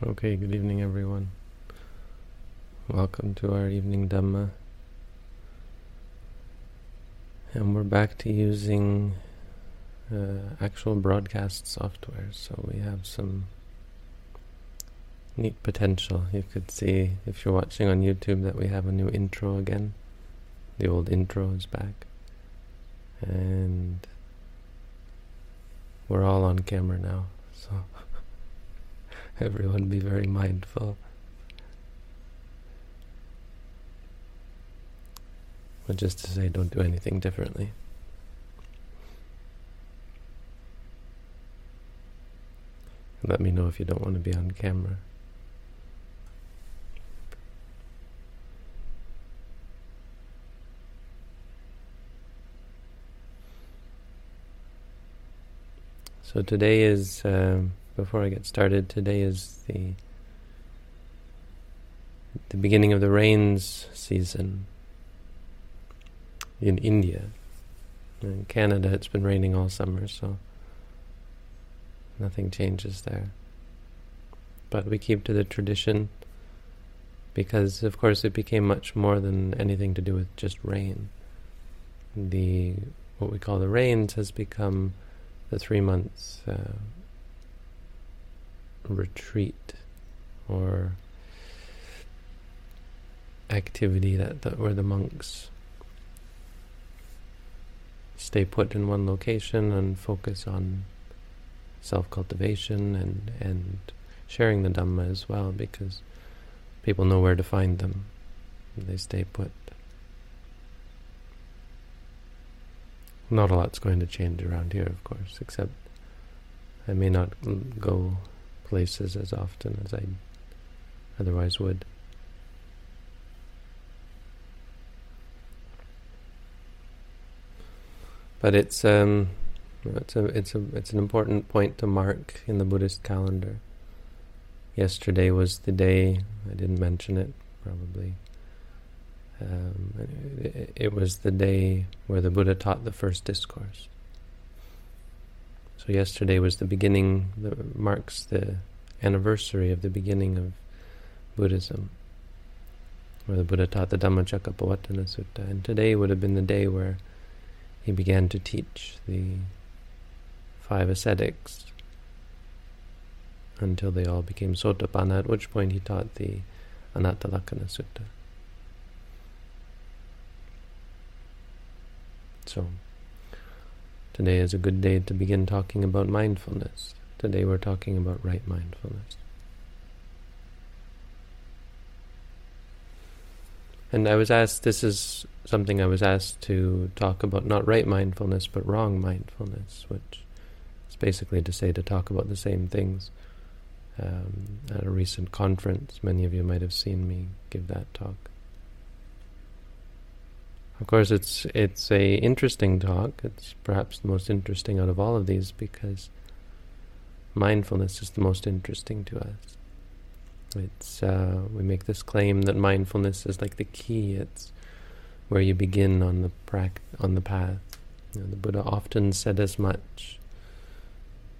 Okay, good evening, everyone. Welcome to our evening Dhamma. And we're back to using uh, actual broadcast software, so we have some neat potential. You could see, if you're watching on YouTube, that we have a new intro again. The old intro is back. And we're all on camera now, so everyone be very mindful. But just to say, don't do anything differently. And let me know if you don't want to be on camera. So today is, um, before I get started, today is the the beginning of the rains season in India. In Canada, it's been raining all summer, so nothing changes there. But we keep to the tradition because, of course, it became much more than anything to do with just rain. The what we call the rains has become the three months uh, retreat or activity that, that where the monks stay put in one location and focus on self-cultivation and and sharing the Dhamma as well because people know where to find them. They stay put. Not a lot's going to change around here, of course, except I may not go places as often as I otherwise would. But it's um, it's a it's a it's an important point to mark in the Buddhist calendar. Yesterday was the day I didn't mention it probably um, it, it, was the day where the Buddha taught the first discourse. So yesterday was the beginning, that marks the anniversary of the beginning of Buddhism, where the Buddha taught the Dhammacakkappavattana Sutta. And today would have been the day where he began to teach the five ascetics until they all became Sotapanna, at which point he taught the Anattalakkhana Sutta. So, today is a good day to begin talking about mindfulness. Today we're talking about right mindfulness. And I was asked, this is something I was asked to talk about, not right mindfulness, but wrong mindfulness, which is basically to say to talk about the same things. Um, at a recent conference, many of you might have seen me give that talk. Of course, it's it's a interesting talk. It's perhaps the most interesting out of all of these because mindfulness is the most interesting to us. It's uh, we make this claim that mindfulness is like the key. It's where you begin on the prac- on the path. You know, the Buddha often said as much.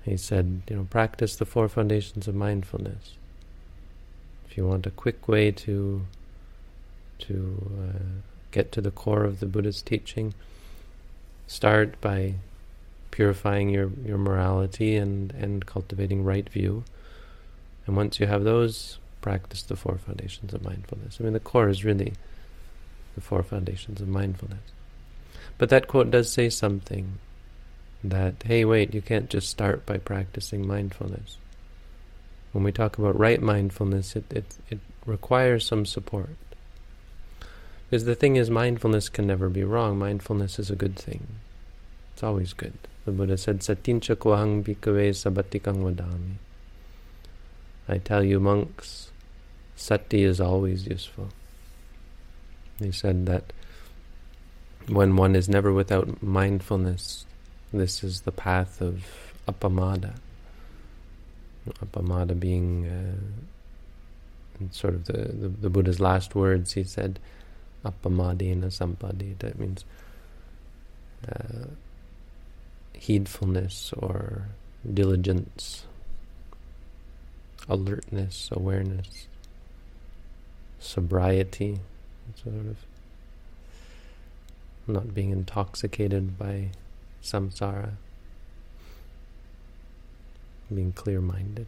He said, you know, practice the four foundations of mindfulness. If you want a quick way to to uh, get to the core of the Buddha's teaching. Start by purifying your, your morality and, and cultivating right view. And once you have those, practice the four foundations of mindfulness. I mean, the core is really the four foundations of mindfulness. But that quote does say something that, hey, wait, you can't just start by practicing mindfulness. When we talk about right mindfulness, it, it, it requires some support. Because the thing is, mindfulness can never be wrong. Mindfulness is a good thing. It's always good. The Buddha said, Satincha kwahang bhikkhave sabatikang vadami. I tell you, monks, sati is always useful. He said that when one is never without mindfulness, this is the path of appamada. Appamada being uh, sort of the, the, the Buddha's last words, he said, appamadena sampadi. That means uh, heedfulness or diligence. alertness, awareness, sobriety, sort of not being intoxicated by samsara, being clear-minded.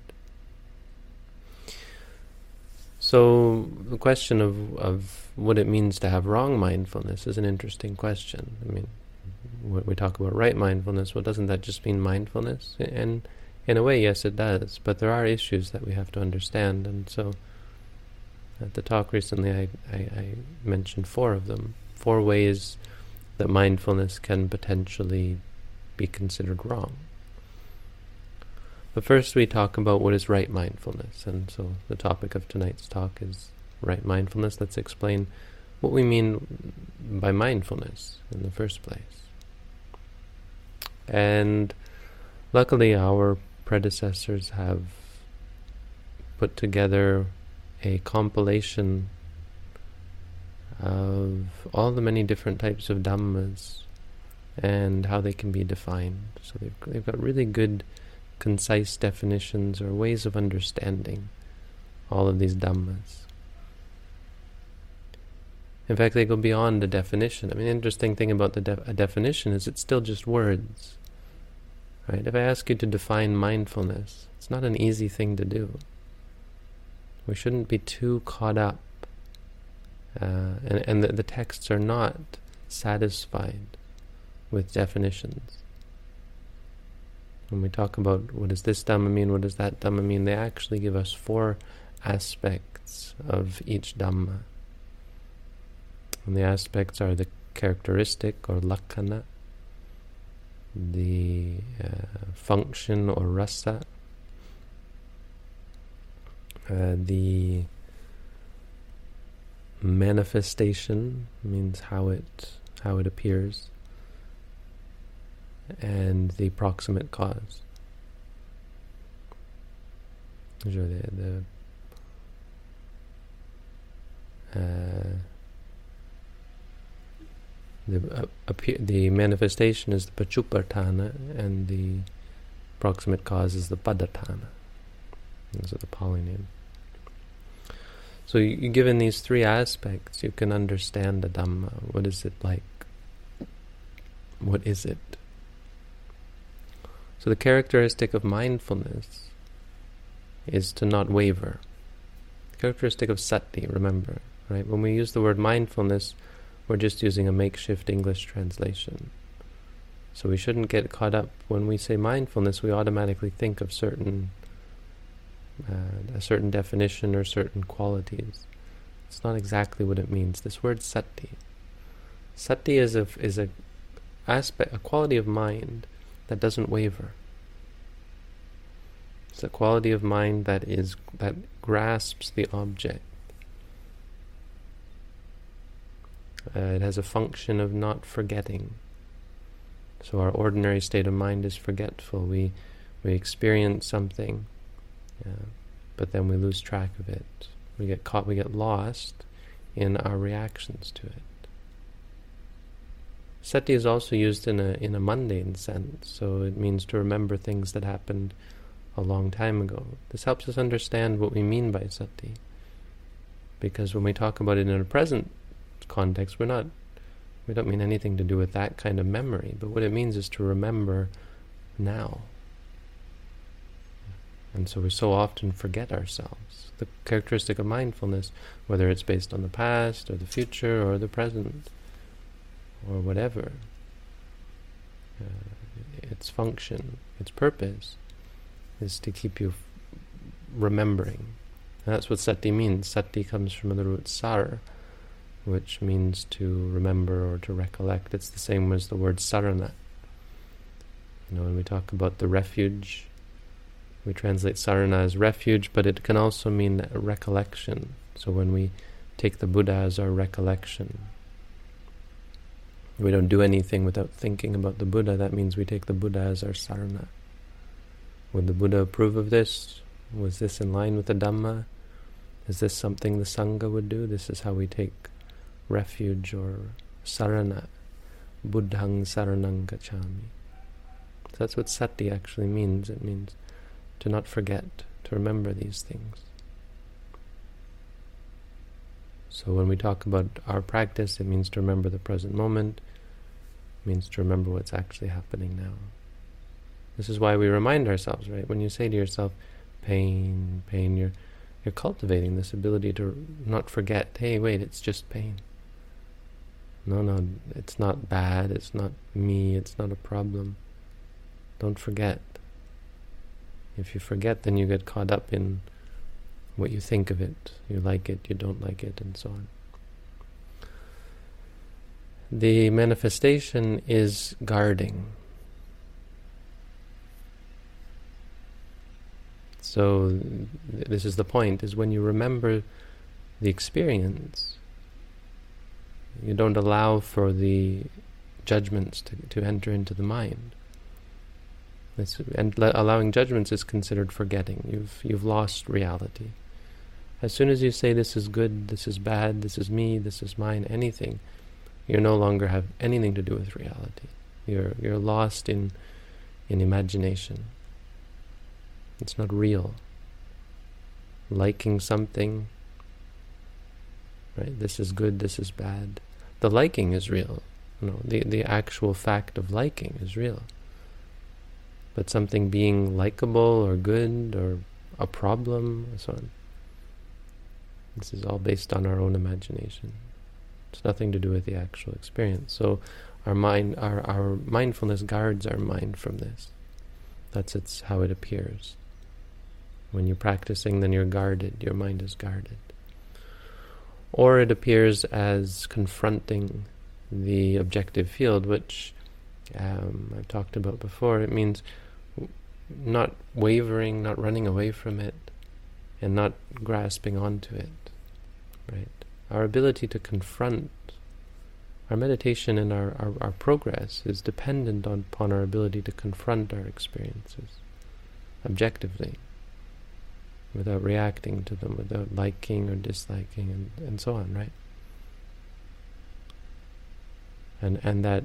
So the question of, of what it means to have wrong mindfulness is an interesting question. I mean, we talk about right mindfulness, well, doesn't that just mean mindfulness? And in a way, yes, it does. But there are issues that we have to understand, and so at the talk recently, I, I, I mentioned four of them, four ways that mindfulness can potentially be considered wrong. But first, we talk about what is right mindfulness, and so the topic of tonight's talk is right mindfulness. Let's explain what we mean by mindfulness in the first place. And luckily, our predecessors have put together a compilation of all the many different types of dhammas and how they can be defined. So they've, they've got really good, concise definitions or ways of understanding all of these dhammas. In fact, they go beyond the definition. I mean, the interesting thing about the de- a definition is it's still just words. Right? If I ask you to define mindfulness, it's not an easy thing to do. We shouldn't be too caught up. Uh, and and the, the texts are not satisfied with definitions. When we talk about what does this Dhamma mean, what does that Dhamma mean, they actually give us four aspects of each Dhamma. And the aspects are the characteristic or lakkhana, the uh, function or rasa, uh, the manifestation means how it how it appears, and the proximate cause. The, the uh, the uh, the manifestation is the paccupatthana, and the proximate cause is the padatthana. Those are the Pali names. So, you, given these three aspects, you can understand the Dhamma. What is it like? What is it? So, the characteristic of mindfulness is to not waver. The characteristic of sati, remember, right? When we use the word mindfulness, we're just using a makeshift English translation. So we shouldn't get caught up when we say mindfulness, we automatically think of certain uh, a certain definition or certain qualities. It's not exactly what it means. This word sati. Sati is a is a aspect, a quality of mind that doesn't waver. It's a quality of mind that is that grasps the object Uh, it has a function of not forgetting. So our ordinary state of mind is forgetful. We we experience something, uh, but then we lose track of it. We get caught. We get lost in our reactions to it. Sati is also used in a in a mundane sense, so it means to remember things that happened a long time ago. This helps us understand what we mean by sati, because when we talk about it in a present context, we're not we don't mean anything to do with that kind of memory, but what it means is to remember now. And so we so often forget ourselves. The characteristic of mindfulness, whether it's based on the past or the future or the present or whatever, uh, its function, its purpose is to keep you remembering. And that's what sati means. Sati comes from the root sar, which means to remember or to recollect. It's the same as the word sarana. You know, when we talk about the refuge, we translate sarana as refuge, but it can also mean recollection. So when we take the Buddha as our recollection, we don't do anything without thinking about the Buddha, that means we take the Buddha as our sarana. Would the Buddha approve of this? Was this in line with the Dhamma? Is this something the Sangha would do? This is how we take refuge or sarana, buddhang saranang gacchami. So that's what sati actually means. It means to not forget, to remember these things. So when we talk about our practice, it means to remember the present moment, it means to remember what's actually happening now. This is why we remind ourselves, right? When you say to yourself, pain, pain, you're, you're cultivating this ability to not forget, hey, wait, it's just pain. No, no, it's not bad, it's not me, it's not a problem. Don't forget. If you forget, then you get caught up in what you think of it. You like it, you don't like it, and so on. The manifestation is guarding. So th this is the point, is when you remember the experience, you don't allow for the judgments to, to enter into the mind. and allowing judgments is considered forgetting. You've you've lost reality. As soon as you say this is good, this is bad, this is me, this is mine, anything, you no longer have anything to do with reality. You're you're lost in in imagination. It's not real. Liking something, right? This is good, this is bad. The liking is real. No, the the actual fact of liking is real. But something being likable or good or a problem, so on, this is all based on our own imagination. It's nothing to do with the actual experience. So our mind, our, our mindfulness guards our mind from this. That's its how it appears. When you're practicing, then you're guarded. Your mind is guarded. Or it appears as confronting the objective field, which um, I've talked about before. It means not wavering, not running away from it, and not grasping onto it right? Our ability to confront our meditation and our, our, our progress is dependent on, upon our ability to confront our experiences objectively, without reacting to them, without liking or disliking, and, and so on, right? And and that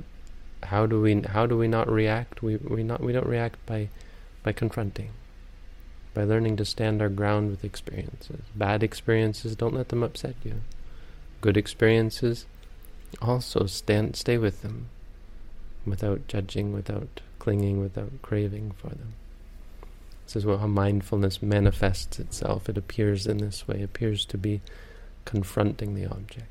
how do we how do we not react? We we not we don't react by by confronting by learning to stand our ground with experiences. Bad experiences, don't let them upset you. Good experiences, also stand, stay with them without judging, without clinging, without craving for them. This is how mindfulness manifests itself. It appears in this way, appears to be confronting the object.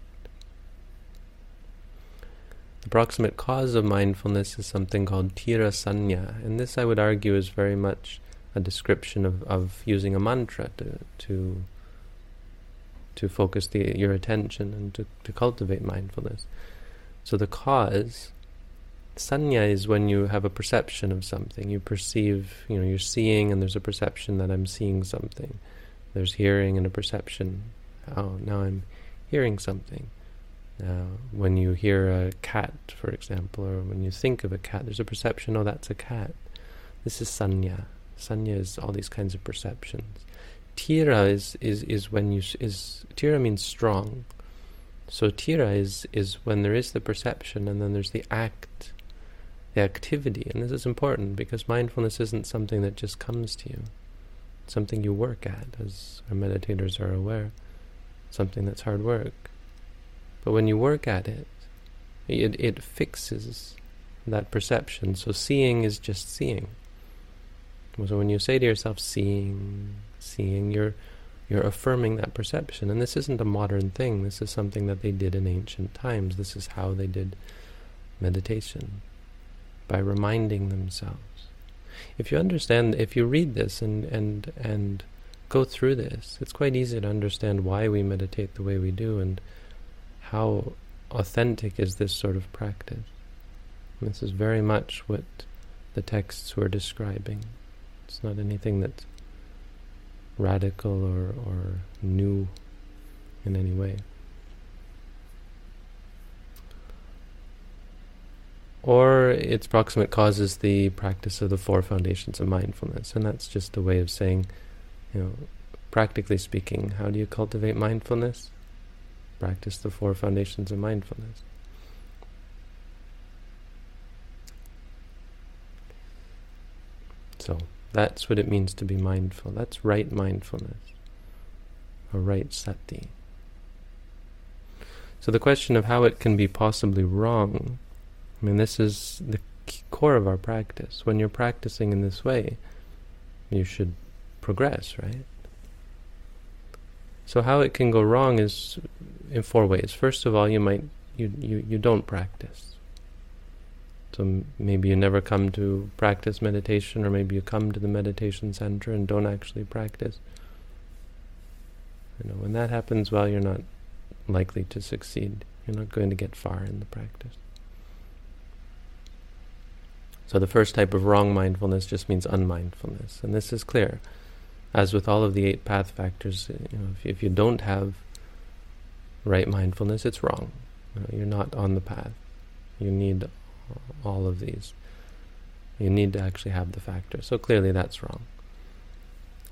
The proximate cause of mindfulness is something called tira sanya, and this I would argue is very much a description of, of using a mantra to to to focus the, your attention and to, to cultivate mindfulness. So the cause, sanya is when you have a perception of something. You perceive, you know, you're seeing and there's a perception that I'm seeing something. There's hearing and a perception. Oh, now I'm hearing something. Now, when you hear a cat, for example, or when you think of a cat, there's a perception, oh, that's a cat. This is sanya. Sanya is all these kinds of perceptions. Tira is, is, is when you is tira means strong. So tira is is when there is the perception and then there's the act, activity, and this is important because mindfulness isn't something that just comes to you. It's something you work at, as our meditators are aware. Something that's hard work. But when you work at it, it it fixes that perception. So seeing is just seeing. So when you say to yourself, seeing, seeing, you're you're affirming that perception. And this isn't a modern thing. This is something that they did in ancient times. This is how they did meditation, by reminding themselves. If you understand, if you read this and, and, and go through this, it's quite easy to understand why we meditate the way we do and how authentic is this sort of practice. This is very much what the texts were describing. It's not anything that's radical or, or new in any way. Or its proximate causes the practice of the four foundations of mindfulness, and that's just a way of saying, you know, practically speaking, how do you cultivate mindfulness? Practice the four foundations of mindfulness. So That's what it means to be mindful. That's right mindfulness, or right sati. So the question of how it can be possibly wrong, I mean, this is the core of our practice. When you're practicing in this way, you should progress, right? So how it can go wrong is in four ways. First of all, you might you you, you don't practice. So maybe you never come to practice meditation, or maybe you come to the meditation center and don't actually practice. You know, when that happens, well, you're not likely to succeed. You're not going to get far in the practice. So the first type of wrong mindfulness just means unmindfulness, and this is clear. As with all of the eight path factors, you know, if, if you don't have right mindfulness, it's wrong. You you're not on the path. You need all of these. You need to actually have the factor. So clearly, that's wrong.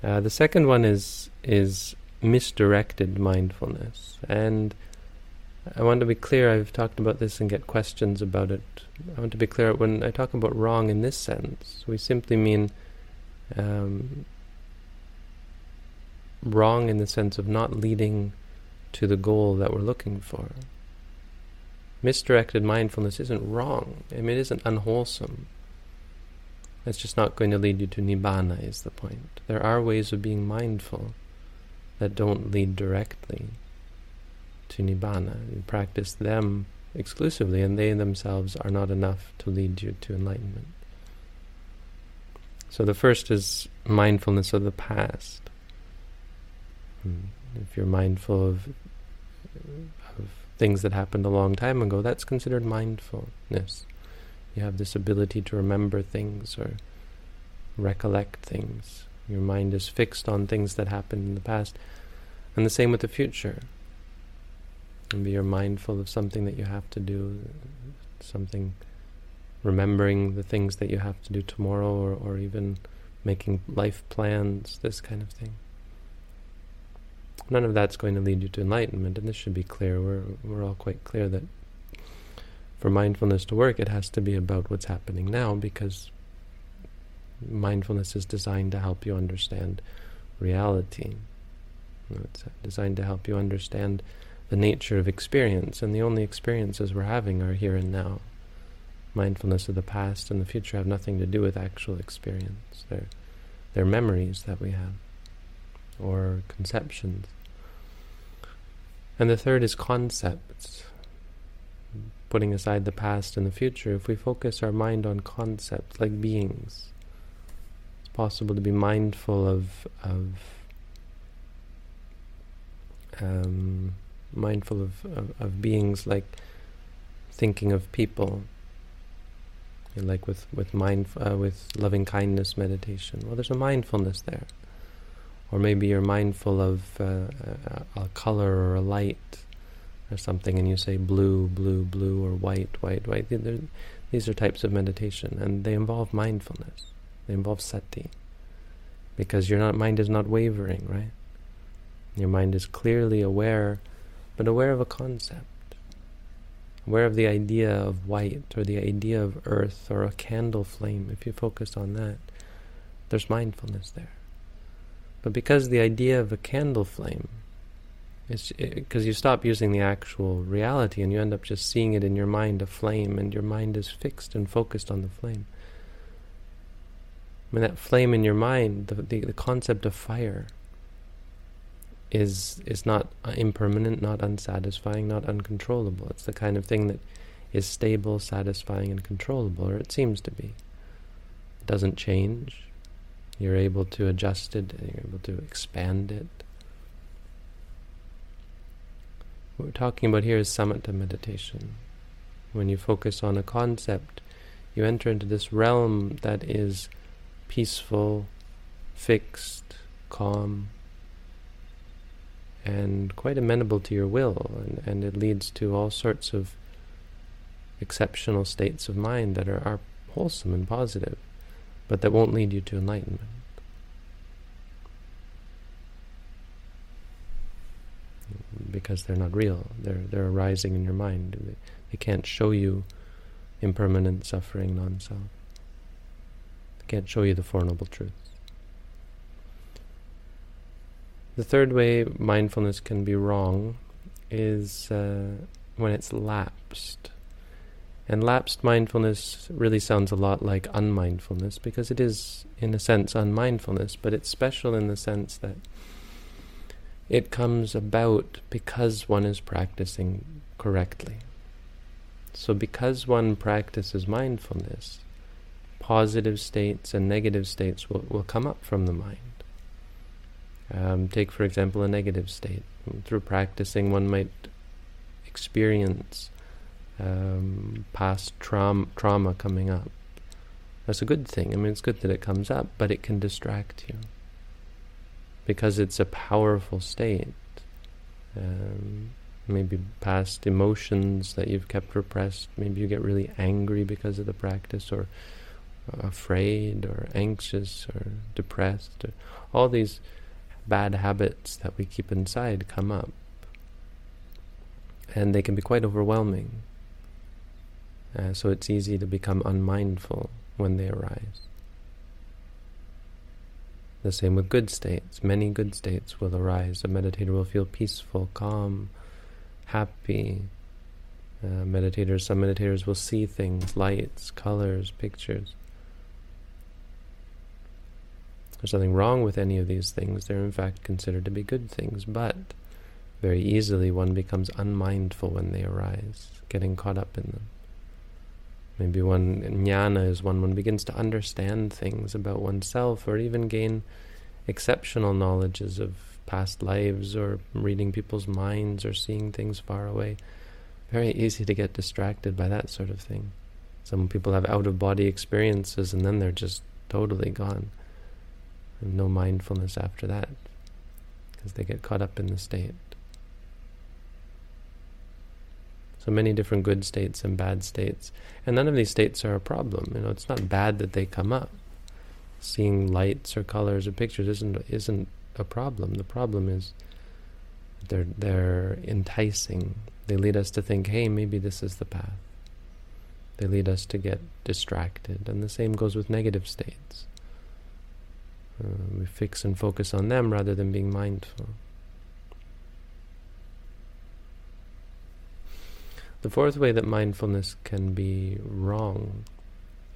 Uh, the second one is is misdirected mindfulness, and I want to be clear. I've talked about this and get questions about it. I want to be clear when I talk about wrong in this sense, we simply mean um, wrong in the sense of not leading to the goal that we're looking for. Misdirected mindfulness isn't wrong. I mean, it isn't unwholesome. It's just not going to lead you to nibbana, is the point. There are ways of being mindful that don't lead directly to nibbana. You practice them exclusively, and they themselves are not enough to lead you to enlightenment. So the first is mindfulness of the past. Hmm. If you're mindful of, of things that happened a long time ago, that's considered mindfulness. You have this ability to remember things or recollect things. Your mind is fixed on things that happened in the past. And the same with the future. Maybe you're mindful of something that you have to do, something, remembering the things that you have to do tomorrow, or, or even making life plans, this kind of thing. None of that's going to lead you to enlightenment, and this should be clear. We're, we're all quite clear that for mindfulness to work, it has to be about what's happening now, because mindfulness is designed to help you understand reality. It's designed to help you understand the nature of experience, and the only experiences we're having are here and now. Mindfulness of the past and the future have nothing to do with actual experience. They're, they're memories that we have, or conceptions. And the third is concepts. Putting aside the past and the future, if we focus our mind on concepts like beings, it's possible to be mindful of of um, mindful of, of, of, beings like thinking of people, like with with mind uh, with loving kindness meditation. Well, there's a mindfulness there, or maybe you're mindful of uh, a, a color or a light or something, and you say blue, blue, blue, or white, white, white. These are types of meditation, and they involve mindfulness. They involve sati, because your mind is not wavering, right? Your mind is clearly aware, but aware of a concept. Aware of the idea of white or the idea of earth or a candle flame. If you focus on that, there's mindfulness there. But because the idea of a candle flame is because you stop using the actual reality and you end up just seeing it in your mind a flame and your mind is fixed and focused on the flame. I mean, that flame in your mind, the, the, the concept of fire, is is not impermanent, not unsatisfying, not uncontrollable. It's the kind of thing that is stable, satisfying, and controllable, or it seems to be. It doesn't change. You're able to adjust it, you're able to expand it. What we're talking about here is samatha meditation. When you focus on a concept, you enter into this realm that is peaceful, fixed, calm, and quite amenable to your will, and, and it leads to all sorts of exceptional states of mind that are, are wholesome and positive, but that won't lead you to enlightenment. Because they're not real. They're they're arising in your mind. They, they can't show you impermanent suffering, non-self. They can't show you the Four Noble Truths. The third way mindfulness can be wrong is uh, when it's lapsed. And lapsed mindfulness really sounds a lot like unmindfulness because it is, in a sense, unmindfulness, but it's special in the sense that it comes about because one is practicing correctly. So, because one practices mindfulness, positive states and negative states will, will come up from the mind. Um, take, for example, a negative state. Through practicing, one might experience um, past trauma, trauma coming up. That's a good thing. I mean, it's good that it comes up, but it can distract you because it's a powerful state. Um, maybe past emotions that you've kept repressed. Maybe you get really angry because of the practice, or afraid, or anxious, or depressed. Or all these bad habits that we keep inside come up. And they can be quite overwhelming. Uh, so it's easy to become unmindful when they arise. The same with good states. Many good states will arise. A meditator will feel peaceful, calm, happy. Uh, meditators, some meditators will see things, lights, colors, pictures. There's nothing wrong with any of these things. They're in fact considered to be good things, but very easily one becomes unmindful when they arise, getting caught up in them. Maybe one jnana is when one begins to understand things about oneself or even gain exceptional knowledges of past lives or reading people's minds or seeing things far away. Very easy to get distracted by that sort of thing. Some people have out of body experiences and then they're just totally gone. And no mindfulness after that because they get caught up in the state. So many different good states and bad states. And none of these states are a problem. You know, it's not bad that they come up. Seeing lights or colors or pictures isn't isn't a problem. The problem is they're they're enticing. They lead us to think, hey, maybe this is the path. They lead us to get distracted. And the same goes with negative states. Uh, we fix and focus on them rather than being mindful. The fourth way that mindfulness can be wrong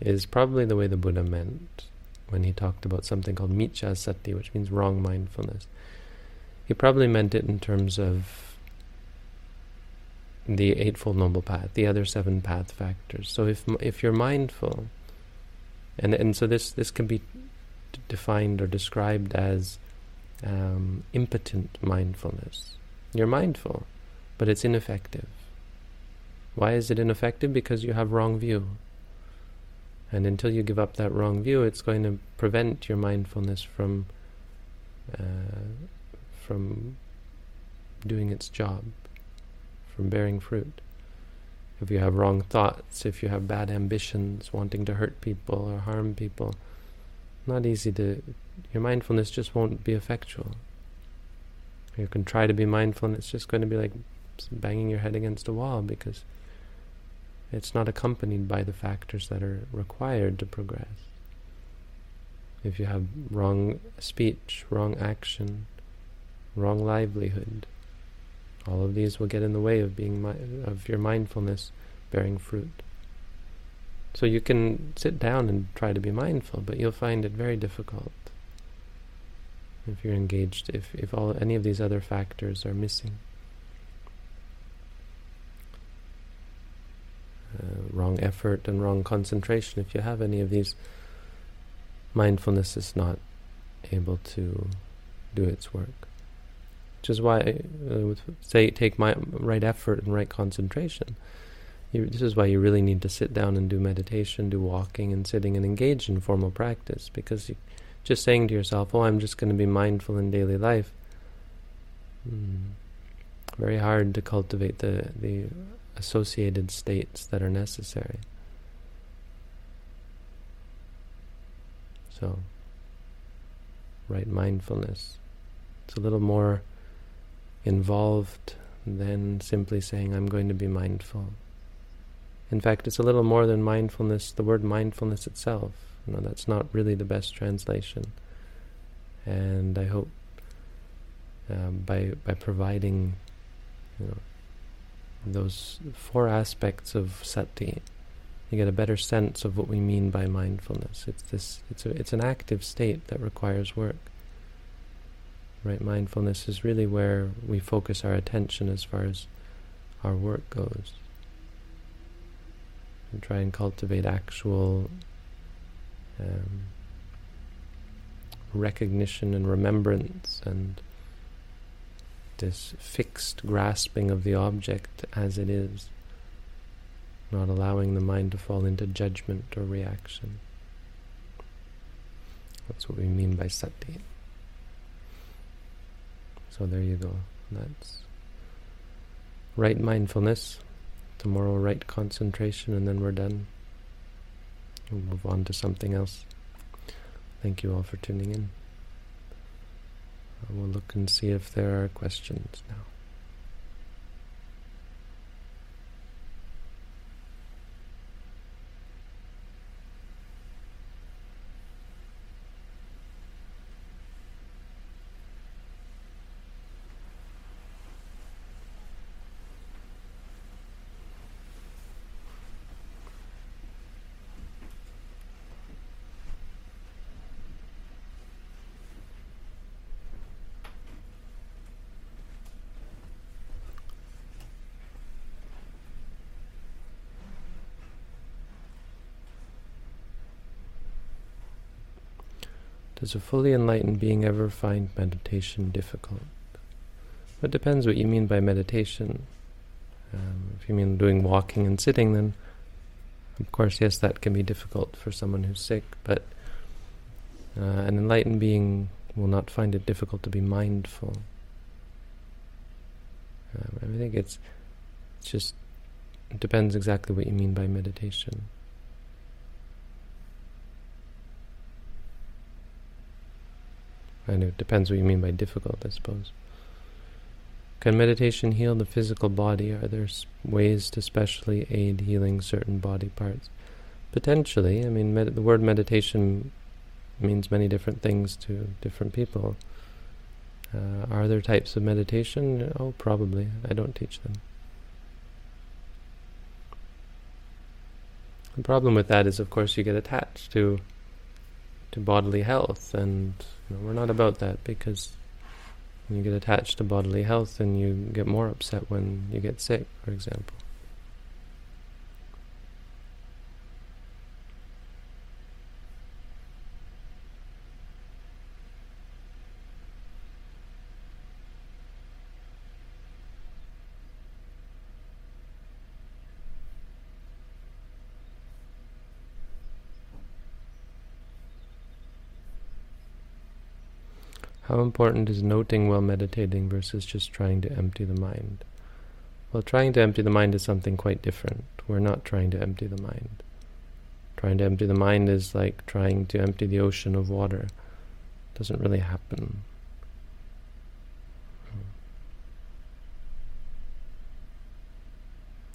is probably the way the Buddha meant when he talked about something called miccha sati, which means wrong mindfulness. He probably meant it in terms of the Eightfold Noble Path, the other seven path factors. So if if you're mindful, and and so this this can be defined or described as um, impotent mindfulness. You're mindful, but it's ineffective. Why is it ineffective? Because you have wrong view. And until you give up that wrong view, it's going to prevent your mindfulness from uh, from doing its job, from bearing fruit. If you have wrong thoughts, if you have bad ambitions, wanting to hurt people or harm people, not easy to. Your mindfulness just won't be effectual. You can try to be mindful, and it's just going to be like banging your head against a wall because it's not accompanied by the factors that are required to progress. If you have wrong speech, wrong action, wrong livelihood, all of these will get in the way of being of your mindfulness bearing fruit. So you can sit down and try to be mindful, but you'll find it very difficult if you're engaged, if, if all any of these other factors are missing. uh, wrong effort and wrong concentration. If you have any of these, mindfulness is not able to do its work. Which is why, uh, say, take my right effort and right concentration. You, this is why you really need to sit down and do meditation, do walking and sitting, and engage in formal practice. Because you, just saying to yourself, "Oh, I'm just going to be mindful in daily life," mm, very hard to cultivate the the associated states that are necessary. So, right mindfulness. It's a little more involved than simply saying, I'm going to be mindful. In fact, it's a little more than mindfulness, the word mindfulness itself. You know, that's not really the best translation. And I hope um, by by providing you know, those four aspects of sati, you get a better sense of what we mean by mindfulness. It's this. It's a. It's an active state that requires work. Right, mindfulness is really where we focus our attention as far as our work goes. And try and cultivate actual um, recognition and remembrance and this fixed grasping of the object as it is, not allowing the mind to fall into judgment or reaction. That's what we mean by sati. So there you go. That's right mindfulness, tomorrow right concentration, and then we're done. We'll move on to something else. Thank you all for tuning in. Uh, we'll look and see if there are questions now. Does a fully enlightened being ever find meditation difficult? It depends what you mean by meditation. Um, if you mean doing walking and sitting, then of course, yes, that can be difficult for someone who's sick, but uh, an enlightened being will not find it difficult to be mindful. Um, I think it's, it's just, it depends exactly what you mean by meditation. And it depends what you mean by difficult, I suppose. Can meditation heal the physical body? Are there ways to specially aid healing certain body parts? Potentially. I mean, the word meditation means many different things to different people. Uh, are there types of meditation? Oh, probably. I don't teach them. The problem with that is, of course, you get attached to to bodily health, and you know, we're not about that because when you get attached to bodily health, then you get more upset when you get sick, for example. How important is noting while meditating versus just trying to empty the mind? Well, trying to empty the mind is something quite different. We're not trying to empty the mind. Trying to empty the mind is like trying to empty the ocean of water. It doesn't really happen.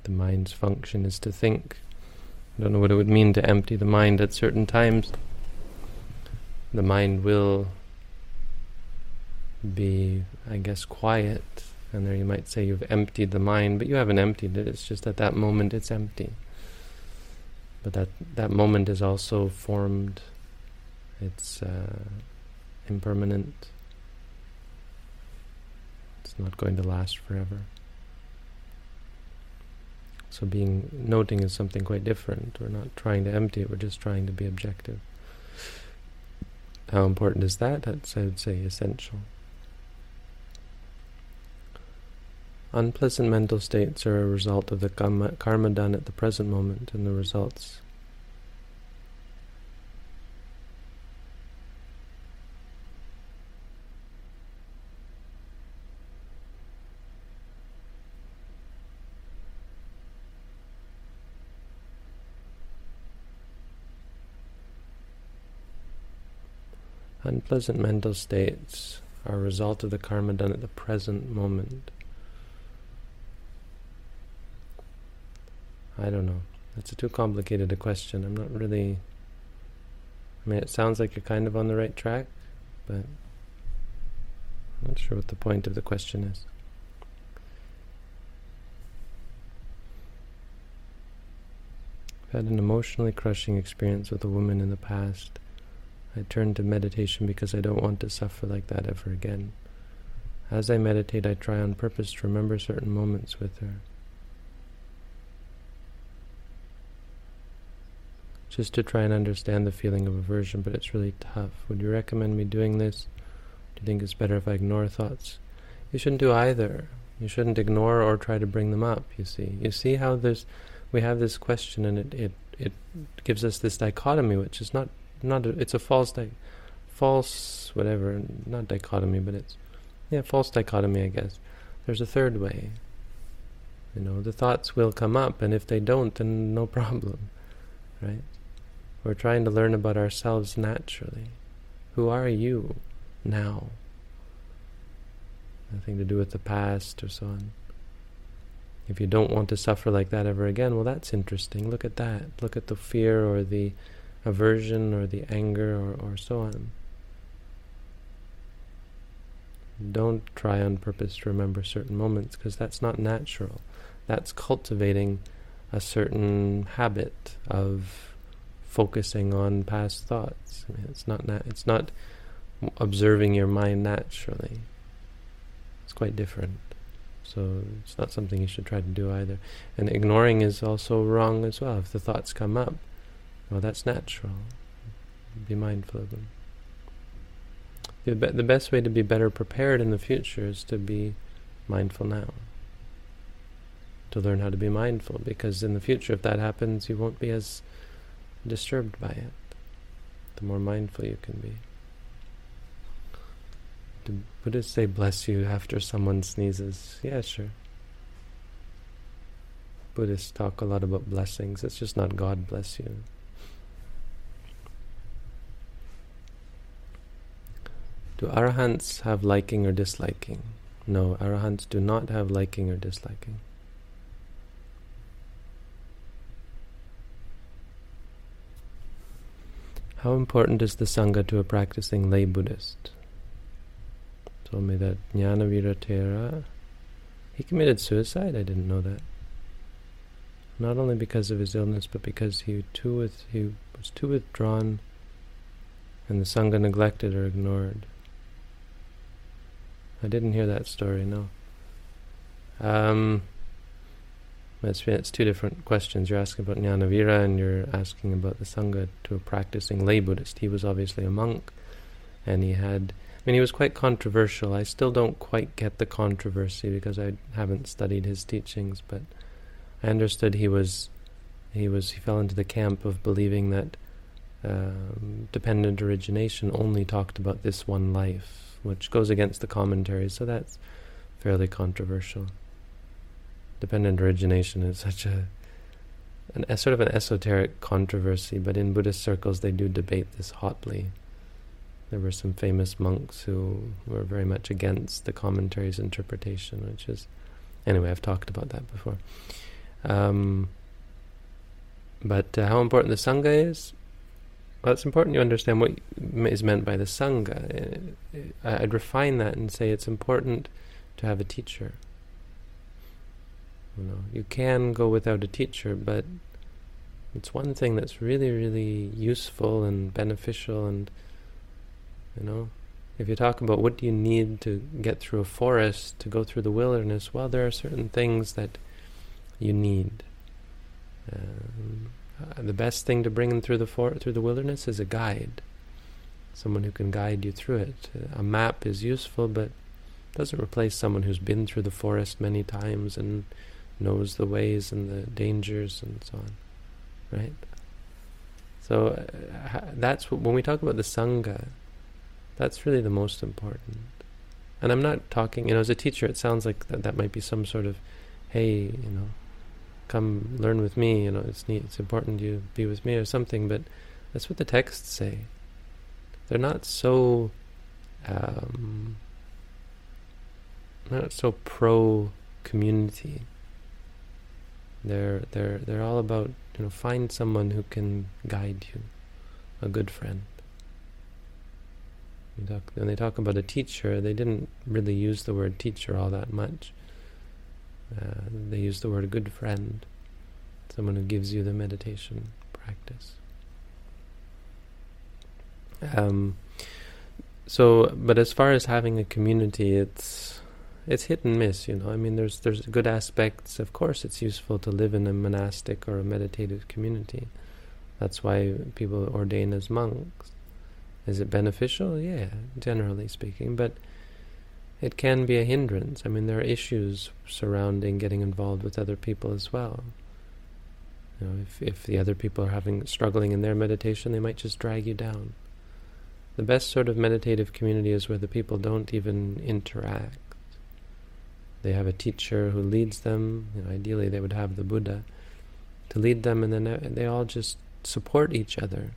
The mind's function is to think. I don't know what it would mean to empty the mind at certain times. The mind will be, I guess, quiet. And there you might say you've emptied the mind, but you haven't emptied it. It's just at that moment it's empty. But that that moment is also formed. It's uh, impermanent. It's not going to last forever. So being noting is something quite different. We're not trying to empty it, we're just trying to be objective. How important is that? That's, I would say, essential. Unpleasant mental states are a result of the karma, karma done at the present moment and the results Unpleasant mental states are a result of the karma done at the present moment. I don't know. That's a too complicated a question. I'm not really. I mean, it sounds like you're kind of on the right track, but I'm not sure what the point of the question is. I've had an emotionally crushing experience with a woman in the past. I turned to meditation because I don't want to suffer like that ever again. As I meditate, I try on purpose to remember certain moments with her. Just to try and understand the feeling of aversion, but it's really tough. Would you recommend me doing this? Do you think it's better if I ignore thoughts? You shouldn't do either. You shouldn't ignore or try to bring them up, you see. You see how there's we have this question and it, it, it gives us this dichotomy which is not not a, it's a false di- false whatever not dichotomy but it's yeah false dichotomy I guess there's a third way you know the thoughts will come up and if they don't then no problem right we're trying to learn about ourselves naturally who are you now nothing to do with the past or so on if you don't want to suffer like that ever again, well, that's interesting. Look at that. Look at the fear or the aversion or the anger or, or so on. Don't try on purpose to remember certain moments because that's not natural. That's cultivating a certain habit of focusing on past thoughts. I mean, it's not na- it's not observing your mind naturally. It's quite different. So it's not something you should try to do either. And ignoring is also wrong as well. If the thoughts come up, well, that's natural. Be mindful of them. The, be- the best way to be better prepared in the future is to be mindful now. To learn how to be mindful, because in the future, if that happens, you won't be as disturbed by it. The more mindful you can be. Do Buddhists say bless you after someone sneezes? Yeah, sure. Buddhists talk a lot about blessings. It's just not God bless you. Do arahants have liking or disliking? No, arahants do not have liking or disliking. How important is the Sangha to a practicing lay Buddhist? told me that Jnanavira Thera, he committed suicide. I didn't know that. Not only because of his illness, but because he too with, he was too withdrawn, and the sangha neglected or ignored. I didn't hear that story. No. Um, it's, two different questions. You're asking about Jnanavira and you're asking about the Sangha to a practicing lay Buddhist. He was obviously a monk and he had I mean, he was quite controversial. I still don't quite get the controversy because I haven't studied his teachings, but I understood he was he was he fell into the camp of believing that um, dependent origination only talked about this one life, which goes against the commentaries. So that's fairly controversial. Dependent origination is such a an, a sort of an esoteric controversy, but in Buddhist circles they do debate this hotly. There were some famous monks who were very much against the commentary's interpretation, which is, anyway, I've talked about that before. Um, but uh, how important the Sangha is? Well, it's important you understand what is meant by the Sangha. Uh, I'd refine that and say it's important to have a teacher. You know, you can go without a teacher, but it's one thing that's really, really useful and beneficial and you know, if you talk about what do you need to get through a forest, to go through the wilderness, well, there are certain things that you need. Um, the best thing to bring through the for- through the wilderness is a guide, someone who can guide you through it. A map is useful, but doesn't replace someone who's been through the forest many times and knows the ways and the dangers and so on, right? So uh, that's what, when we talk about the sangha. That's really the most important. And I'm not talking, you know, as a teacher, it sounds like that, that might be some sort of, hey, you know, come learn with me, you know, it's neat, it's important you be with me or something, but that's what the texts say. They're not so, um, not so pro community. They're they're they're all about you know find someone who can guide you, a good friend. When, talk, when they talk about a teacher, they didn't really use the word teacher all that much. Uh, they use the word good friend, someone who gives you the meditation practice. Um, so, but as far as having a community, it's it's hit and miss. You know, I mean, there's there's good aspects. Of course, it's useful to live in a monastic or a meditative community. That's why people ordain as monks. Is it beneficial? Yeah, generally speaking, but it can be a hindrance. I mean, there are issues surrounding getting involved with other people as well. You know, if if the other people are having struggling in their meditation, they might just drag you down. The best sort of meditative community is where the people don't even interact. They have a teacher who leads them. You know, ideally, they would have the Buddha to lead them, and then they all just support each other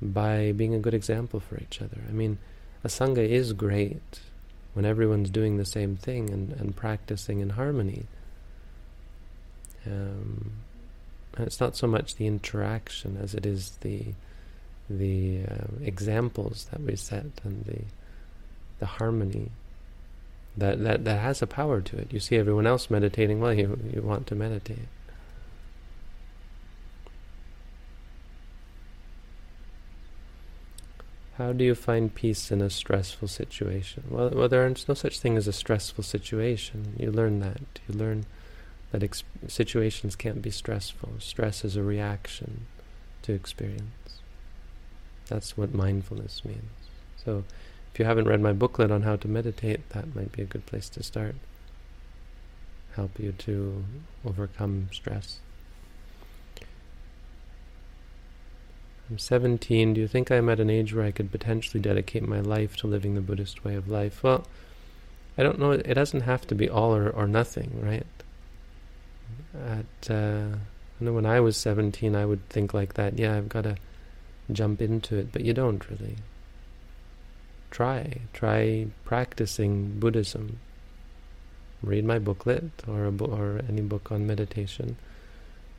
by being a good example for each other. I mean, a sangha is great when everyone's doing the same thing and, and practicing in harmony. Um, and it's not so much the interaction as it is the the uh, examples that we set and the the harmony that, that that has a power to it. You see everyone else meditating, well, you you want to meditate. How do you find peace in a stressful situation? Well, well, there is no such thing as a stressful situation. You learn that. You learn that ex- situations can't be stressful. Stress is a reaction to experience. That's what mindfulness means. So, if you haven't read my booklet on how to meditate, that might be a good place to start. Help you to overcome stress. I'm 17. Do you think I'm at an age where I could potentially dedicate my life to living the Buddhist way of life? Well, I don't know. It doesn't have to be all or, or nothing, right? At uh, I know when I was 17, I would think like that. Yeah, I've got to jump into it, but you don't really. Try, try practicing Buddhism. Read my booklet or bo- or any book on meditation,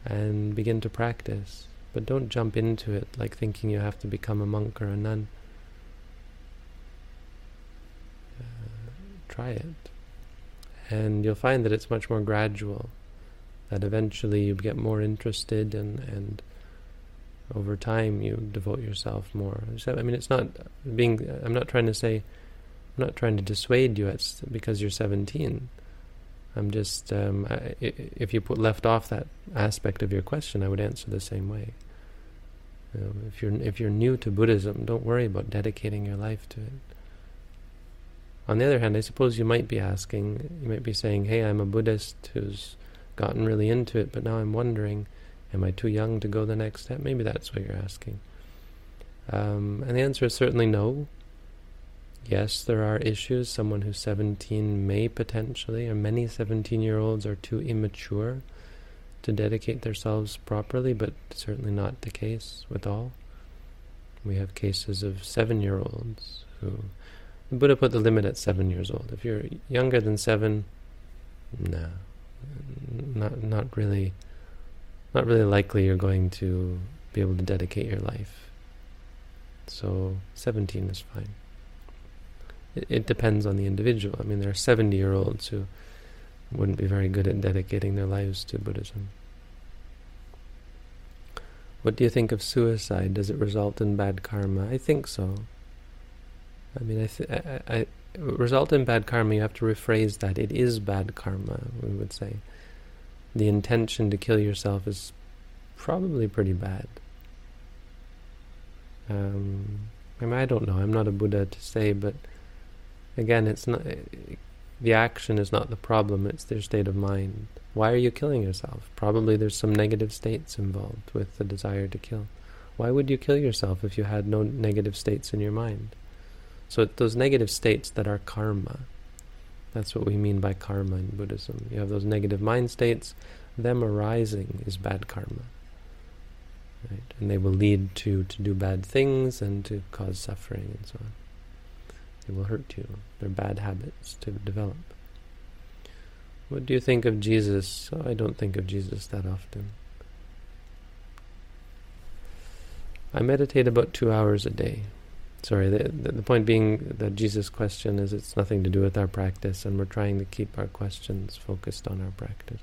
and begin to practice but don't jump into it like thinking you have to become a monk or a nun. Uh, try it. And you'll find that it's much more gradual, that eventually you get more interested and, and over time you devote yourself more. So, I mean, it's not being, I'm not trying to say, I'm not trying to dissuade you it's because you're 17. I'm just, um, I, if you put left off that aspect of your question, I would answer the same way. Know, if you're if you're new to Buddhism, don't worry about dedicating your life to it. On the other hand, I suppose you might be asking, you might be saying, "Hey, I'm a Buddhist who's gotten really into it, but now I'm wondering, am I too young to go the next step?" Maybe that's what you're asking. Um, and the answer is certainly no. Yes, there are issues. Someone who's 17 may potentially, or many 17-year-olds are too immature to dedicate themselves properly, but certainly not the case with all. We have cases of seven-year-olds who the Buddha put the limit at seven years old. If you're younger than seven, no, not not really, not really likely you're going to be able to dedicate your life. So seventeen is fine. It, it depends on the individual. I mean, there are seventy-year-olds who wouldn't be very good at dedicating their lives to Buddhism. What do you think of suicide? Does it result in bad karma? I think so. I mean, I, th- I, I, result in bad karma. You have to rephrase that. It is bad karma. We would say the intention to kill yourself is probably pretty bad. Um, I mean, I don't know. I'm not a Buddha to say, but again, it's not the action is not the problem, it's their state of mind. Why are you killing yourself? Probably there's some negative states involved with the desire to kill. Why would you kill yourself if you had no negative states in your mind? So those negative states that are karma, that's what we mean by karma in Buddhism. You have those negative mind states, them arising is bad karma. Right? And they will lead to, to do bad things and to cause suffering and so on. They will hurt you. They're bad habits to develop. What do you think of Jesus? Oh, I don't think of Jesus that often. I meditate about two hours a day. Sorry, the, the, point being that Jesus' question is it's nothing to do with our practice, and we're trying to keep our questions focused on our practice.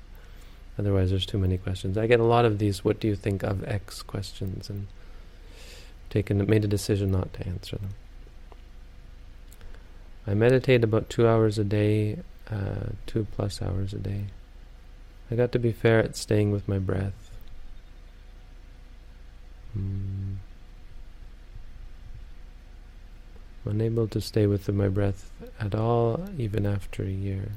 Otherwise, there's too many questions. I get a lot of these "What do you think of X?" questions, and taken made a decision not to answer them. I meditate about two hours a day, uh, two plus hours a day. I got to be fair at staying with my breath. Mm. Unable to stay with my breath at all, even after a year.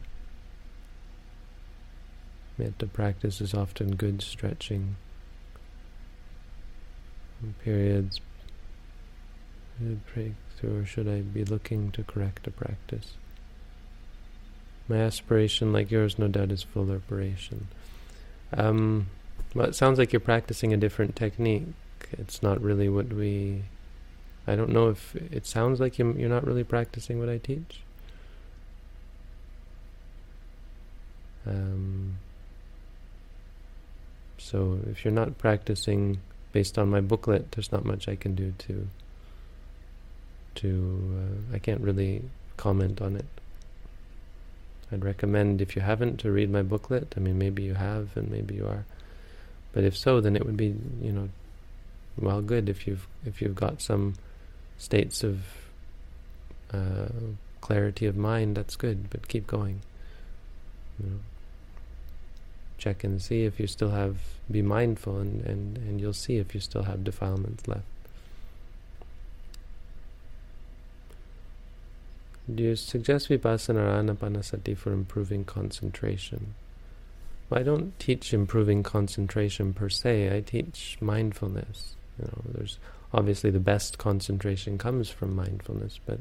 Metta practice is often good stretching. Periods breakthrough, or should I be looking to correct a practice? My aspiration, like yours, no doubt, is full reparation. Um, well, it sounds like you're practicing a different technique. It's not really what we. I don't know if it sounds like you're not really practicing what I teach. Um, so if you're not practicing based on my booklet, there's not much I can do to to uh, I can't really comment on it. I'd recommend if you haven't to read my booklet. I mean, maybe you have, and maybe you are, but if so, then it would be you know, well, good if you've if you've got some states of uh, clarity of mind. That's good, but keep going. You know, check and see if you still have. Be mindful, and and and you'll see if you still have defilements left. Do you suggest vipassana or anapanasati for improving concentration? Well, I don't teach improving concentration per se. I teach mindfulness. You know, there's obviously the best concentration comes from mindfulness, but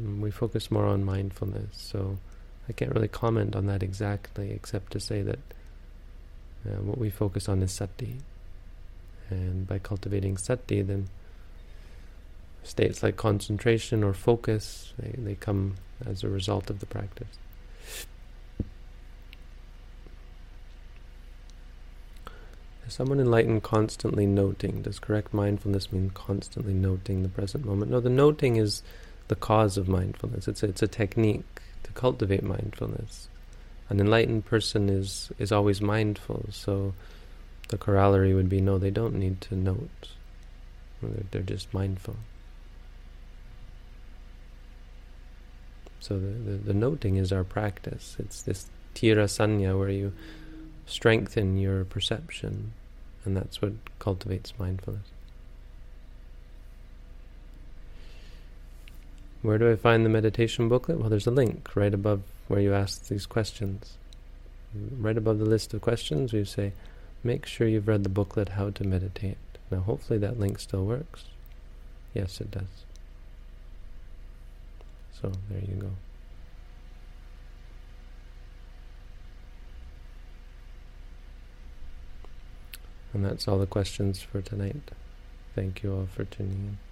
mm, we focus more on mindfulness. So I can't really comment on that exactly, except to say that uh, what we focus on is sati, and by cultivating sati, then states like concentration or focus, they, they come as a result of the practice. Is someone enlightened constantly noting? Does correct mindfulness mean constantly noting the present moment? No, the noting is the cause of mindfulness. It's a, it's a technique to cultivate mindfulness. An enlightened person is is always mindful, so the corollary would be no, they don't need to note. They're, they're just mindful. So the, the, the, noting is our practice. It's this thira sañña where you strengthen your perception, and that's what cultivates mindfulness. Where do I find the meditation booklet? Well, there's a link right above where you ask these questions. Right above the list of questions, we say, make sure you've read the booklet, How to Meditate. Now, hopefully that link still works. Yes, it does. So there you go. And that's all the questions for tonight. Thank you all for tuning in.